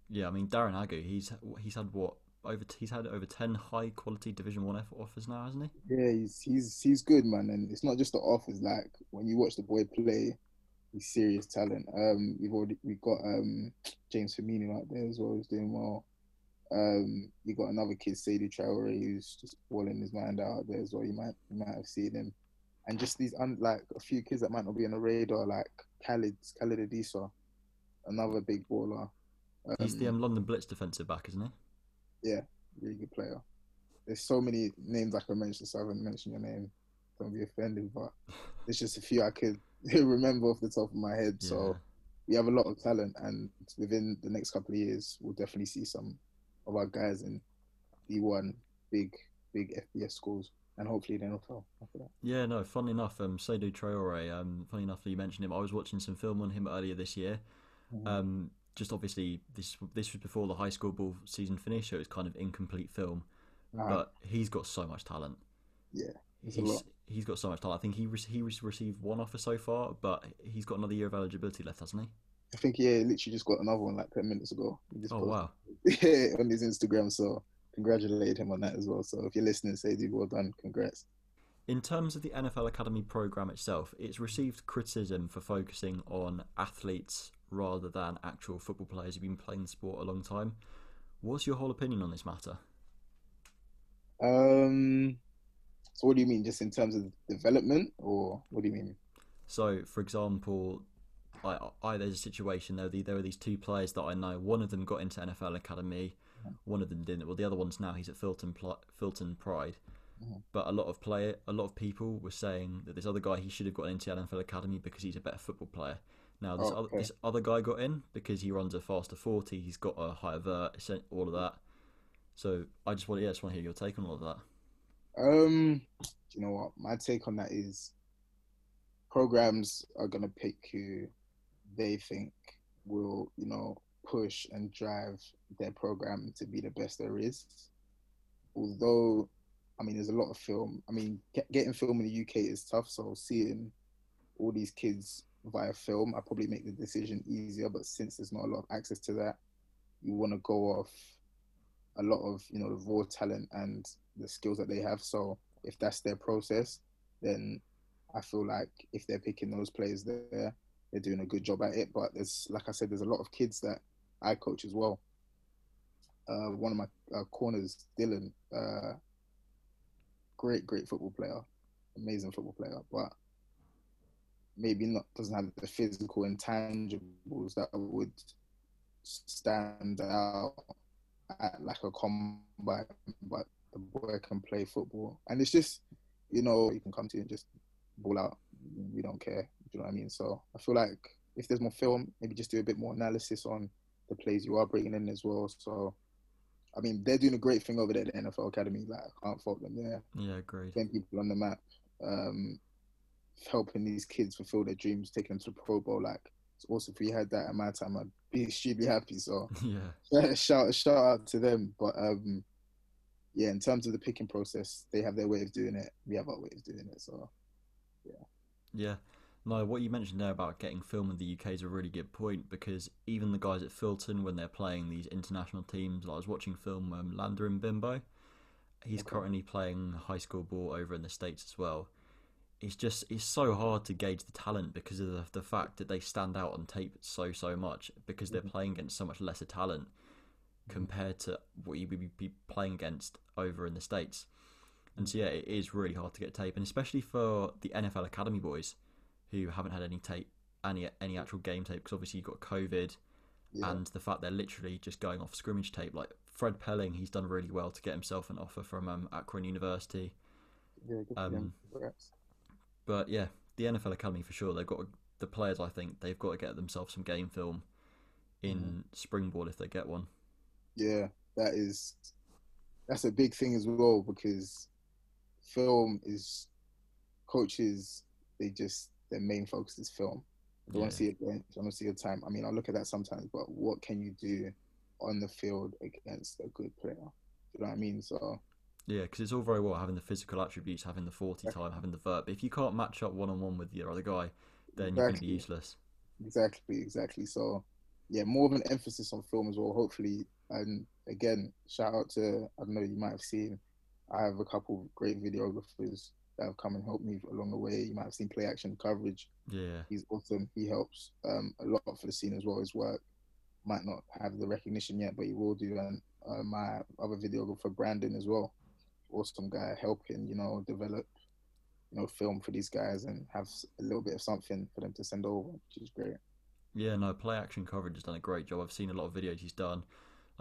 Yeah, I mean Darren Agu, he's he's had what over he's had over ten high quality Division One F offers now, hasn't he? Yeah, he's he's he's good, man, and it's not just the offers. Like when you watch the boy play, he's serious talent. Um, we've already we got um James Firmino out there as well, He's doing well. Um, you got another kid, Seydou Traore, who's just balling his mind out there as well. You might you might have seen him, and just these un- like a few kids that might not be on the radar, like Khalid Khalid Adisa, another big baller. He's the um, London Blitz defensive back, isn't he? Yeah, really good player. There's so many names I can mention, so I haven't mentioned your name. Don't be offended, but there's just a few I could <laughs> remember off the top of my head. So we have a lot of talent, and within the next couple of years, we'll definitely see some of our guys in D1, big, big FBS schools, and hopefully the NFL after that. Yeah, no. Funnily enough, um, Seydou Traore. Um, funny enough that you mentioned him. I was watching some film on him earlier this year. Mm-hmm. Um, just obviously this this was before the high school ball season finished, so it was kind of incomplete film. Uh, But he's got so much talent. yeah, He's he's got so much talent. I think he re- he re- received one offer so far, but he's got another year of eligibility left, hasn't he? I think yeah, literally just got another one like ten minutes ago. Oh wow! <laughs> it on his Instagram, so congratulate him on that as well. So if you're listening, Seydou, well done, congrats. In terms of the NFL Academy program itself, it's received criticism for focusing on athletes rather than actual football players who've been playing the sport a long time. What's your whole opinion on this matter? Um, so what do you mean, just in terms of development, or what do you mean? So, for example, I, I there's a situation there. There are these two players that I know. One of them got into NFL Academy, one of them didn't. Well, the other one's now he's at Filton Filton Pride. Mhm. But a lot of player, a lot of people were saying that this other guy he should have got into NFL Academy because he's a better football player. Now this Oh, other this other guy got in because he runs a faster forty. He's got a higher vert, all of that. So I just want, yeah, just want to hear your take on all of that. Um, you know what? My take on that is programs are gonna pick who they think will, you know, push and drive their program to be the best there is. Although, I mean, there's a lot of film. I mean, get, getting film in the UK is tough. So seeing all these kids via film, I probably make the decision easier. But since there's not a lot of access to that, you want to go off a lot of you know the raw talent and the skills that they have. So if that's their process, then I feel like if they're picking those players there, they're doing a good job at it. But there's like I said, there's a lot of kids that I coach as well. Uh, one of my uh, corners, Dylan, uh, great, great football player, amazing football player, but maybe not doesn't have the physical intangibles that would stand out at like a combine, but the boy can play football, and it's just you know you can come to and just ball out. We don't care. Do you know what I mean? So I feel like if there's more film, maybe just do a bit more analysis on the plays you are bringing in as well. So I mean, they're doing a great thing over there at the NFL Academy. Like I can't fault them there. Yeah, great. Getting people on the map, um, helping these kids fulfill their dreams, taking them to the Pro Bowl. Like it's awesome. If we had that at my time, I'd be extremely happy. So <laughs> yeah, <laughs> shout shout out to them. But um, yeah, in terms of the picking process, they have their way of doing it. We have our way of doing it. So yeah. Yeah. No, what you mentioned there about getting film in the UK is a really good point because even the guys at Filton, when they're playing these international teams, like I was watching film um, Lander and Bimbo. He's okay. currently playing high school ball over in the States as well. It's just it's so hard to gauge the talent because of the, the fact that they stand out on tape so so much because they're mm-hmm. playing against so much lesser talent compared to what you would be playing against over in the States. And so yeah, it is really hard to get tape, and especially for the NFL Academy boys who haven't had any tape, any any actual game tape, because obviously you've got COVID, yeah. and the fact they're literally just going off scrimmage tape. Like Fred Pelling, he's done really well to get himself an offer from um, Akron University. Yeah, um, but yeah, the NFL Academy for sure. They've got the players. I think they've got to get themselves some game film in mm. springboard if they get one. Yeah, that is that's a big thing as well because film is coaches they just their main focus is film. I don't yeah. want to see it bench. I don't see a time. I mean, I look at that sometimes, but what can you do on the field against a good player? Do you know what I mean? So. Yeah, because it's all very well having the physical attributes, having the 40 time, having the vert, but if you can't match up one on one with your other guy, then exactly. you're going to be useless. Exactly, exactly. So, yeah, more of an emphasis on film as well, hopefully. And again, shout out to, I don't know, you might have seen, I have a couple great videographers that have come and helped me along the way. You might have seen play action coverage. Yeah, he's awesome. He helps um, a lot for the scene as well. His work might not have the recognition yet, but he will do. And uh, my other videographer Brandon as well, awesome guy, helping you know develop you know film for these guys and have a little bit of something for them to send over, which is great. Yeah, no, play action coverage has done a great job. I've seen a lot of videos he's done.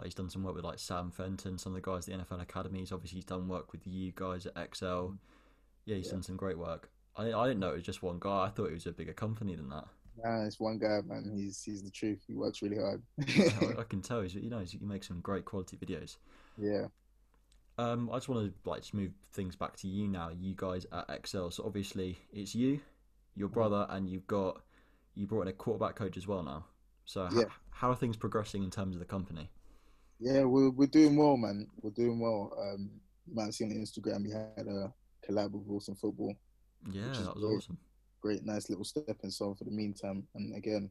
Like he's done some work with like Sam Fenton, some of the guys at the NFL academies. Obviously, he's done work with you guys at XL. Yeah, he's yeah. done some great work. I I didn't know it was just one guy. I thought it was a bigger company than that. Nah, it's one guy, man. He's he's the truth. He works really hard. I, <laughs> I, can tell. He's you know he makes some great quality videos. Yeah. Um, I just want to like just move things back to you now. You guys at XL. So obviously it's you, your mm-hmm. brother, and you've got you brought in a quarterback coach as well now. So yeah. how are things progressing in terms of the company? Yeah, we're we're doing well, man. We're doing well. Um, you might have seen on Instagram. We had a collab with Wilson Football. Yeah, that was great, awesome. Great, nice little stepping stone for the meantime. And again,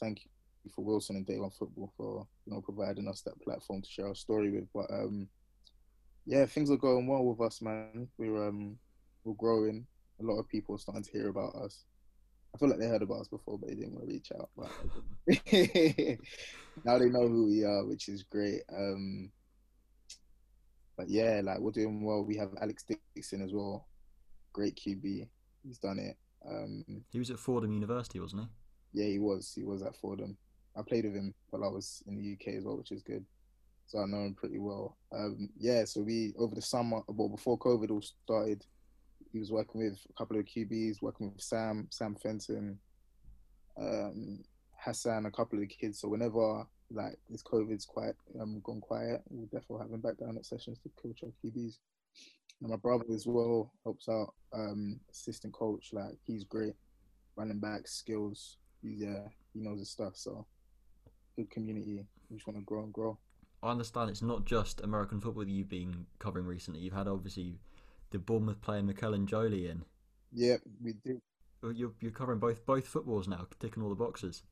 thank you for Wilson and Day One Football for you know providing us that platform to share our story with. But um, yeah, things are going well with us, man. We're um, we're growing. A lot of people are starting to hear about us. I feel like they heard about us before, but they didn't want to reach out. But <laughs> now they know who we are, which is great. Um, but yeah, like we're doing well. We have Alex Dixon as well, great QB. He's done it. Um, he was at Fordham University, wasn't he? Yeah, he was. He was at Fordham. I played with him while I was in the UK as well, which is good. So I know him pretty well. Um, yeah, so we over the summer, well before COVID all started, he was working with a couple of QBs, working with Sam, Sam Fenton, um, Hassan, a couple of the kids. So whenever like this COVID's quite um gone quiet. We'll definitely have him back down at sessions to coach our QBs. And my brother as well helps out, um, assistant coach. Like he's great, running back skills. He's yeah, he knows his stuff. So good community. We just want to grow and grow. I understand it's not just American football that you've been covering recently. You've had obviously the Bournemouth player McKellen Jolie in. Yeah, we did. you're you're covering both both footballs now, ticking all the boxes.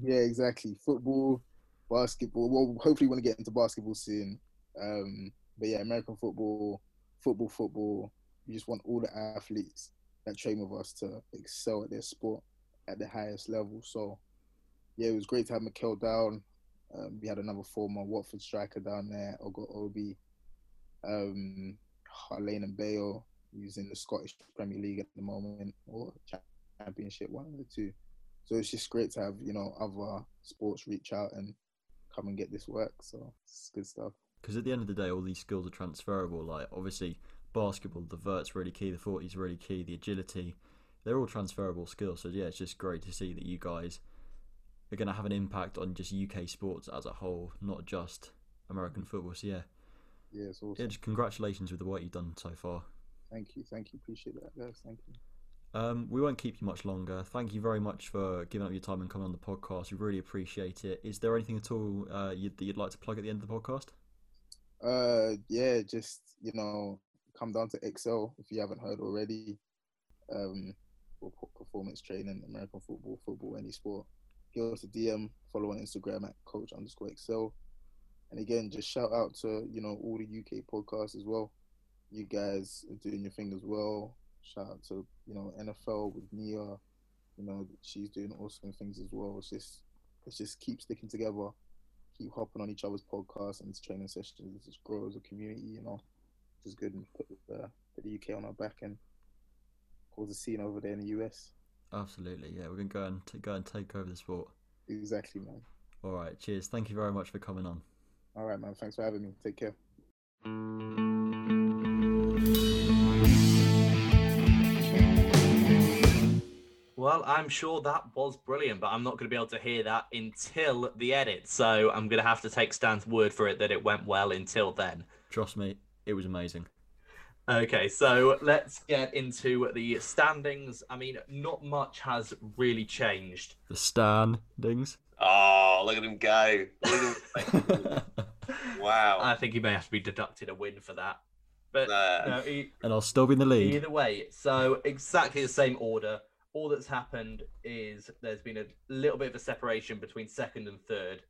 Yeah, exactly. Football, basketball. Well, hopefully, want to get into basketball soon. Um, but yeah, American football, football, football. We just want all the athletes that train with us to excel at their sport at the highest level. So, yeah, it was great to have Mikel down. Um, we had another former Watford striker down there, Ogo Obi, um, Lane and Bale, who's in the Scottish Premier League at the moment, or Championship, one of the two. So it's just great to have, you know, other sports reach out and come and get this work. So it's good stuff. Because at the end of the day, all these skills are transferable. Like, obviously, basketball, the vert's really key, the 40's really key, the agility, they're all transferable skills. So, yeah, it's just great to see that you guys are going to have an impact on just UK sports as a whole, not just American football. So, yeah. Yeah, it's awesome. Yeah, just congratulations with the work you've done so far. Thank you. Thank you. Appreciate that, guys. Thank you. Um, we won't keep you much longer. Thank you very much for giving up your time and coming on the podcast. We really appreciate it. Is there anything at all uh, you'd, that you'd like to plug at the end of the podcast? Uh, yeah, just you know, come down to XL if you haven't heard already. Um, for performance training, American football, football, any sport. Give us a DM, follow on Instagram at coach underscore XL. And again, just shout out to you know all the UK podcasts as well. You guys are doing your thing as well. Shout out to you know NFL with Nia. You know she's doing awesome things as well. It's just let's just keep sticking together, keep hopping on each other's podcasts and training sessions. It just grow as a community. You know, which is good and put the, put the UK on our back and cause a scene over there in the US. Absolutely, yeah. We're gonna go and t- go and take over the sport. Exactly, man. All right, cheers. Thank you very much for coming on. All right, man. Thanks for having me. Take care. Well, I'm sure that was brilliant, but I'm not going to be able to hear that until the edit. So I'm going to have to take Stan's word for it that it went well until then. Trust me, it was amazing. Okay, so let's get into the standings. I mean, not much has really changed. The standings. Oh, look at him go. Look at him. <laughs> wow. I think he may have to be deducted a win for that. But Nah. no, e- and I'll still be in the lead. either way, so exactly the same order. All that's happened is there's been a little bit of a separation between second and third,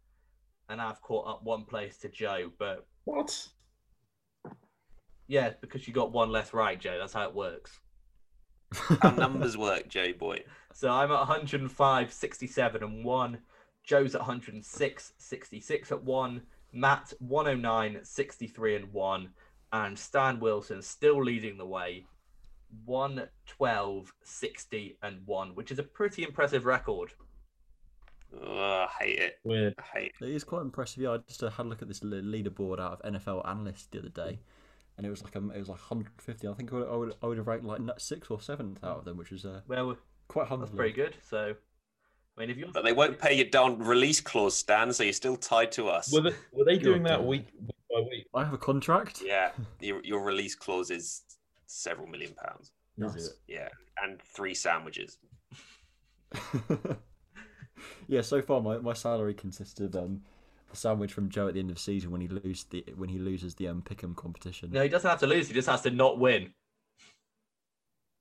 and I've caught up one place to Joe. But What? yeah, because you got one less right, Joe. That's how it works. How numbers work, Joe boy. <laughs> So I'm at 105, 67 and 1. Joe's at 106, 66 at 1. Matt 109, 63 and 1. And Stan Wilson still leading the way. 112, 60 and 1, which is a pretty impressive record. Oh, I hate it. Weird. I hate It is quite impressive. Yeah, I just uh, had a look at this leaderboard out of NFL analysts the other day, and it was like um, it was like 150. I think I would, I would I would have ranked like n- sixth or seventh out of them, which is uh, Well, quite that's pretty good. So, I mean, if you're. But they won't pay you down release clause, Stan, so you're still tied to us. Were they, were they doing that week, week by week? I have a contract. Yeah, <laughs> your, your release clause is several million pounds. Is Yeah, and three sandwiches. <laughs> yeah. So far, my, my salary consists of um, a sandwich from Joe at the end of the season when he lose the when he loses the um pick'em competition. No, he doesn't have to lose. He just has to not win.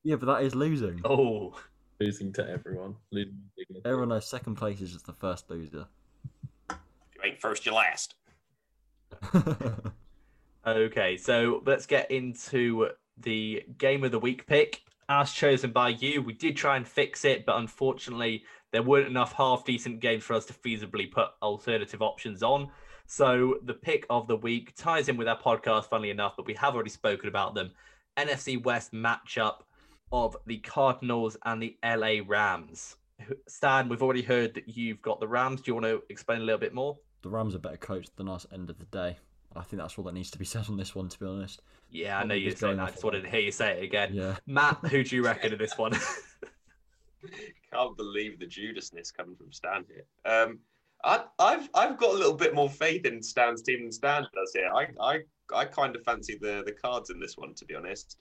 Yeah, but that is losing. Oh, Losing to everyone. Losing dignity. Everyone knows second place is just the first loser. If you ain't first, you last. <laughs> Okay, so let's get into the game of the week pick. As chosen by you, we did try and fix it, but unfortunately, there weren't enough half decent games for us to feasibly put alternative options on. So the pick of the week ties in with our podcast, funnily enough, but we have already spoken about them. NFC West matchup of the Cardinals and the LA Rams. Stan, we've already heard that you've got the Rams. Do you want to explain a little bit more? the Rams are better coached than us. End of the day, I think that's all that needs to be <laughs> said on this one. To be honest. Yeah, I know you're saying that. I off just wanted to hear you say it again. Yeah. Matt, who do you <laughs> reckon in this one? <laughs> Can't believe the Judasness coming from Stan here. Um, I, I've I've got a little bit more faith in Stan's team than Stan does here. I I, I kind of fancy the the Cards in this one, to be honest.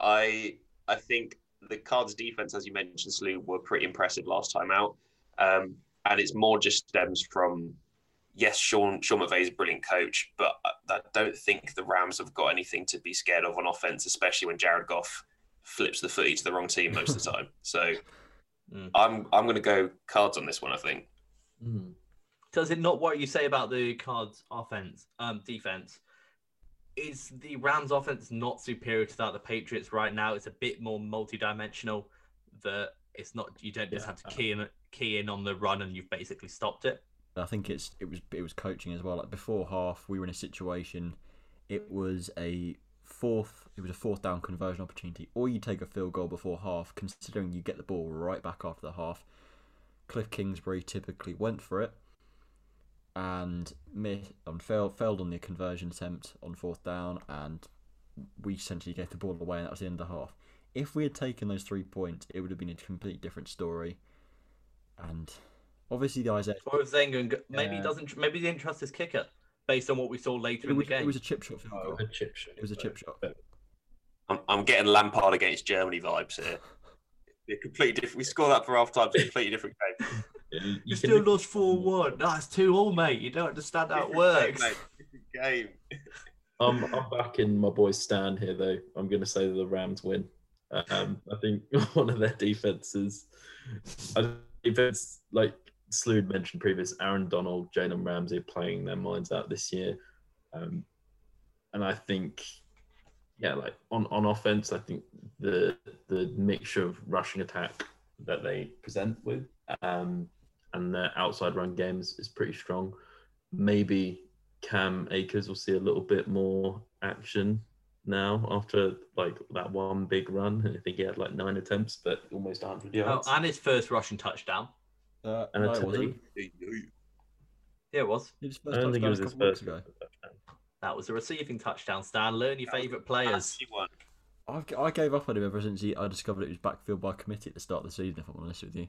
I I think the Cards defense, as you mentioned, Slew, were pretty impressive last time out, um, and it's more just stems from. Yes, Sean Sean McVay is a brilliant coach, but I, don't think the Rams have got anything to be scared of on offense, especially when Jared Goff flips the footy to the wrong team most of the <laughs> time. So I'm I'm going to go cards on this one. I think. Hmm. Does it not what you say about the Cards offense, um, defense? Is the Rams offense not superior to that of the Patriots right now? It's a bit more multi-dimensional. That it's not you don't just Yeah. have to key in key in on the run and you've basically stopped it. I think it's it was it was coaching as well. Like before half, we were in a situation. It mm. was a fourth. It was a fourth down conversion opportunity, or you take a field goal before half, considering you get the ball right back after the half. Kliff Kingsbury typically went for it, and missed and um, failed failed on the conversion attempt on fourth down, and we essentially gave the ball away, and that was the end of the half. If we had taken those three points, it would have been a completely different story. And obviously, the Isaiah Or if Zenga go- maybe he Yeah. doesn't maybe he didn't trust his kicker based on what we saw later it in was, the game. it was a chip shot field oh, goal. A chip shot. It was a chip shot. I'm, I'm getting Lampard against Germany vibes here. A completely different. We score that for half time. It's a completely different game. <laughs> Yeah, you still look- lost four one. That's two all, mate. You don't understand how it works. game, game. <laughs> I'm, I'm backing my boy Stan here, though. I'm going to say that the Rams win. Um, I think <laughs> one of their defenses, I think defense like Slood mentioned previous, Aaron Donald, Jalen Ramsey playing their minds out this year, um, and I think, yeah, like on, on offense, I think the the mixture of rushing attack that they present with um, and their outside run games is is pretty strong. Maybe Cam Akers will see a little bit more action now after like that one big run. I think he had like nine attempts, but almost 100 yards. Oh, yards. and his first rushing touchdown. Uh, And a no, it TD. wasn't. Yeah, it was. It was I don't think it was a his first ago. touchdown. That was a receiving touchdown. Stan, learn your favourite players. I've, I gave up on him ever since he, I discovered it was backfield by committee at the start of the season. If I'm honest with you,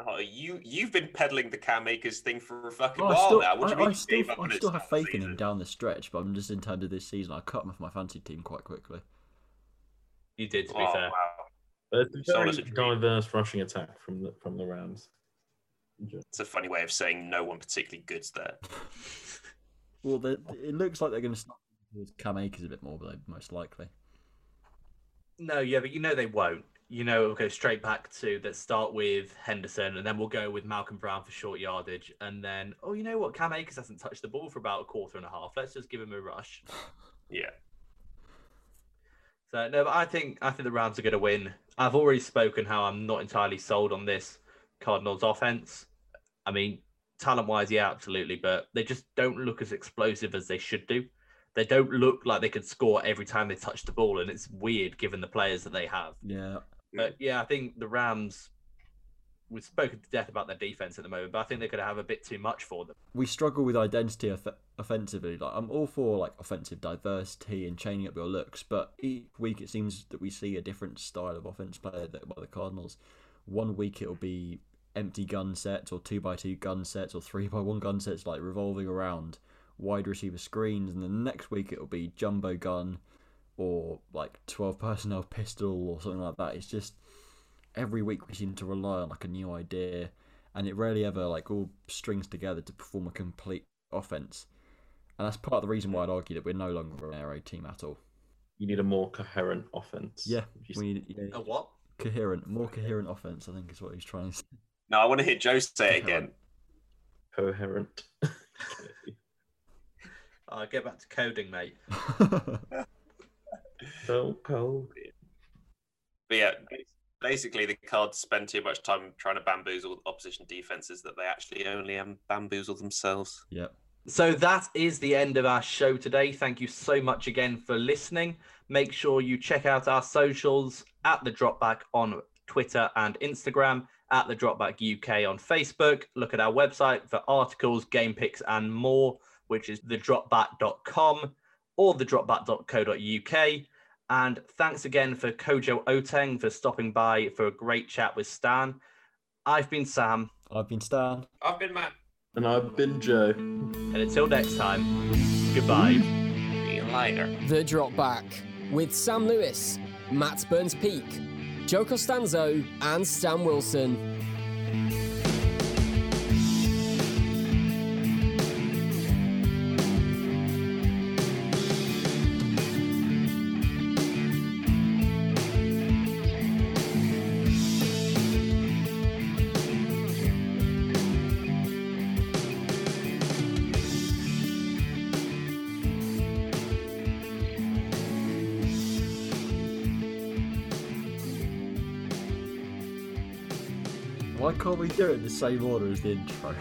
Oh, you you've been peddling the Cam Akers thing for a fucking Well, I while still, now. What do you I, mean I still, gave up on I still have start faith the in him down the stretch, but I'm just in terms of this season, I cut him off my fancy team quite quickly. You did, to be Oh, fair. wow. But it's a very does it dream. diverse rushing attack from the from the Rams. It's a funny way of saying no one particularly good's there. <laughs> Well, they- it looks like they're going to start with Cam Akers a bit more, but they most likely. No, yeah, but you know they won't. You know, it'll go straight back to let's start with Henderson, and then we'll go with Malcolm Brown for short yardage, and then oh, you know what? Cam Akers hasn't touched the ball for about a quarter and a half. Let's just give him a rush. <laughs> Yeah. So no, but I think I think the Rams are going to win. I've already spoken how I'm not entirely sold on this Cardinals offense. I mean, talent wise, yeah, absolutely, but they just don't look as explosive as they should do. They don't look like they could score every time they touch the ball, and it's weird given the players that they have. Yeah, But mm-hmm. yeah, I think the Rams. We've spoken to death about their defense at the moment, but I think they're going to have a bit too much for them. we struggle with identity off- offensively. Like I'm all for like offensive diversity and chaining up your looks, but each week it seems that we see a different style of offense played by the Cardinals. One week it'll be empty gun sets or two by two gun sets or three by one gun sets, like revolving around wide receiver screens, and then the next week it'll be jumbo gun or like twelve personnel pistol or something like that. It's just every week we seem to rely on like a new idea and it rarely ever like all strings together to perform a complete offense. And that's part of the reason why I'd argue that we're no longer an air raid team at all. You need a more coherent offense. Yeah, we need yeah, A what? coherent, more coherent offense. I think is what he's trying to say. No, I want to hear Joe say it again. coherent. <laughs> I'll get back to coding, mate. <laughs> so <laughs> cold. But yeah, basically the Cards spend too much time trying to bamboozle opposition defenses that they actually only um, bamboozle themselves. yep. So that is the end of our show today. Thank you so much again for listening. Make sure you check out our socials at the Dropback on Twitter and Instagram, at the Dropback UK on Facebook. Look at our website for articles, game picks, and more, which is thedropback.com or thedropback.co.uk. And thanks again for Kojo Oteng for stopping by for a great chat with Stan. I've been Sam, I've been Stan. I've been Matt. And I've been Joe. and until next time, goodbye. See you later. The Drop Back with Sam Lewis, Matt Burns Peak, Joe Costanzo, and Stan Wilson. Do it in the same order as the intro?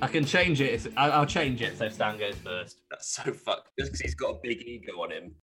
I can change it. If, I- I'll change it so Stan goes first. That's so fucked. Just because he's got a big ego on him.